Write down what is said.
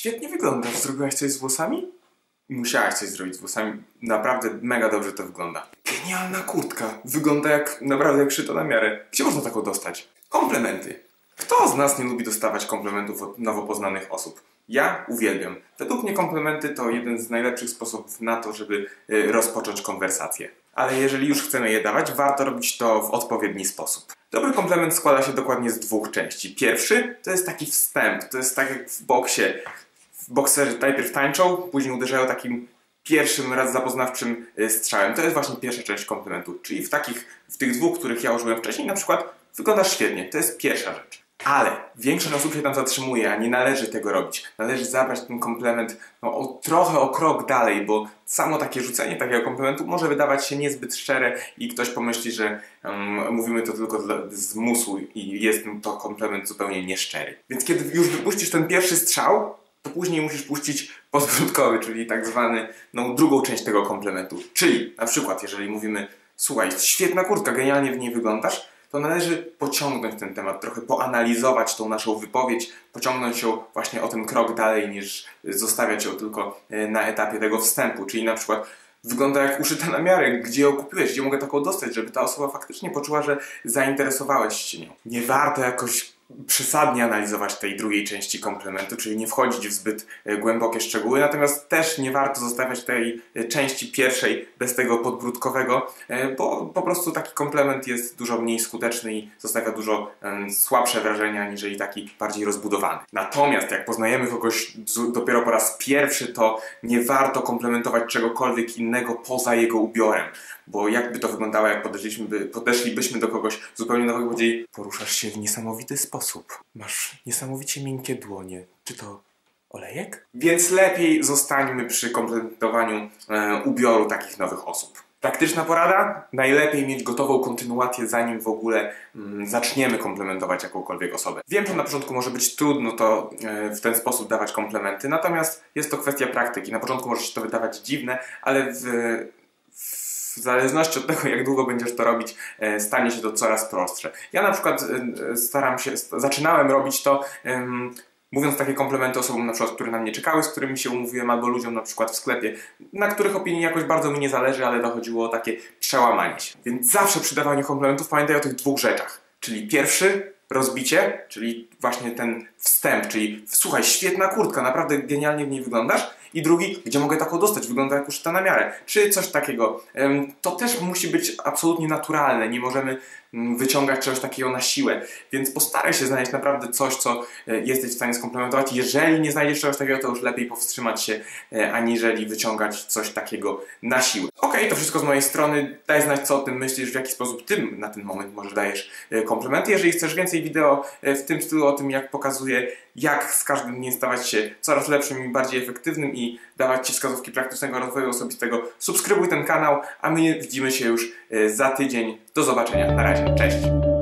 Świetnie wyglądasz. Zrobiłaś coś z włosami? Musiałaś coś zrobić z włosami. Naprawdę mega dobrze to wygląda. Genialna kurtka. Wygląda jak naprawdę jak szyto na miarę. Gdzie można taką dostać? Komplementy. Kto z nas nie lubi dostawać komplementów od nowo poznanych osób? Ja uwielbiam. Według mnie komplementy to jeden z najlepszych sposobów na to, żeby y, rozpocząć konwersację. Ale jeżeli już chcemy je dawać, warto robić to w odpowiedni sposób. Dobry komplement składa się dokładnie z dwóch części. Pierwszy to jest taki wstęp, to jest tak jak w boksie. Bokserzy najpierw tańczą, później uderzają takim pierwszym raz zapoznawczym y, strzałem. To jest właśnie pierwsza część komplementu. Czyli w takich, w tych dwóch, których ja użyłem wcześniej, na przykład wyglądasz świetnie. To jest pierwsza rzecz. Ale większość osób się tam zatrzymuje, a nie należy tego robić. Należy zabrać ten komplement no, o, trochę o krok dalej, bo samo takie rzucenie takiego komplementu może wydawać się niezbyt szczere i ktoś pomyśli, że um, mówimy to tylko dla, z musu i jest to komplement zupełnie nieszczery. Więc kiedy już wypuścisz ten pierwszy strzał, to później musisz puścić podbródkowy, czyli tak zwany, no drugą część tego komplementu. Czyli na przykład, jeżeli mówimy, słuchaj, świetna kurtka, genialnie w niej wyglądasz, to należy pociągnąć ten temat, trochę poanalizować tą naszą wypowiedź, pociągnąć ją właśnie o ten krok dalej, niż zostawiać ją tylko e, na etapie tego wstępu. Czyli na przykład wygląda jak uszyta na miarę, gdzie ją kupiłeś, gdzie mogę taką dostać, żeby ta osoba faktycznie poczuła, że zainteresowałeś się nią. Nie warto jakoś przesadnie analizować tej drugiej części komplementu, czyli nie wchodzić w zbyt e, głębokie szczegóły, natomiast też nie warto zostawiać tej e, części pierwszej bez tego podbródkowego, e, bo po prostu taki komplement jest dużo mniej skuteczny i zostawia dużo słabsze wrażenia, aniżeli taki bardziej rozbudowany. Natomiast jak poznajemy kogoś dopiero po raz pierwszy, to nie warto komplementować czegokolwiek innego poza jego ubiorem, bo jakby to wyglądało, jak podeszlibyśmy do kogoś zupełnie nowego, powiedzieli, poruszasz się w niesamowity sposób. Masz niesamowicie miękkie dłonie. Czy to olejek? Więc lepiej zostańmy przy komplementowaniu e, ubioru takich nowych osób. Praktyczna porada? Najlepiej mieć gotową kontynuację, zanim w ogóle mm, zaczniemy komplementować jakąkolwiek osobę. Wiem, że na początku może być trudno to e, w ten sposób dawać komplementy, natomiast jest to kwestia praktyki. Na początku może się to wydawać dziwne, ale w, w zależności od tego, jak długo będziesz to robić, e, stanie się to coraz prostsze. Ja na przykład e, staram się, zaczynałem robić to mówiąc takie komplementy osobom na przykład, które na mnie czekały, z którymi się umówiłem, albo ludziom na przykład w sklepie, na których opinii jakoś bardzo mi nie zależy, ale dochodziło o takie przełamanie się. Więc zawsze przy dawaniu komplementów pamiętaj o tych dwóch rzeczach. Czyli pierwszy, rozbicie, czyli właśnie ten wstęp, czyli słuchaj, świetna kurtka, naprawdę genialnie w niej wyglądasz i drugi, gdzie mogę taką dostać, wygląda jak uszyta na miarę, czy coś takiego. To też musi być absolutnie naturalne, nie możemy mm, wyciągać czegoś takiego na siłę, więc postaraj się znaleźć naprawdę coś, co e, jesteś w stanie skomplementować. Jeżeli nie znajdziesz czegoś takiego, to już lepiej powstrzymać się, e, aniżeli wyciągać coś takiego na siłę. Ok, to wszystko z mojej strony. Daj znać, co o tym myślisz, w jaki sposób ty na ten moment może dajesz e, komplementy. Jeżeli chcesz więcej wideo w tym stylu o tym, jak pokazuję, jak z każdym dniem stawać się coraz lepszym i bardziej efektywnym i dawać Ci wskazówki praktycznego rozwoju osobistego, subskrybuj ten kanał, a my widzimy się już e, za tydzień. Do zobaczenia. Na razie. Cześć!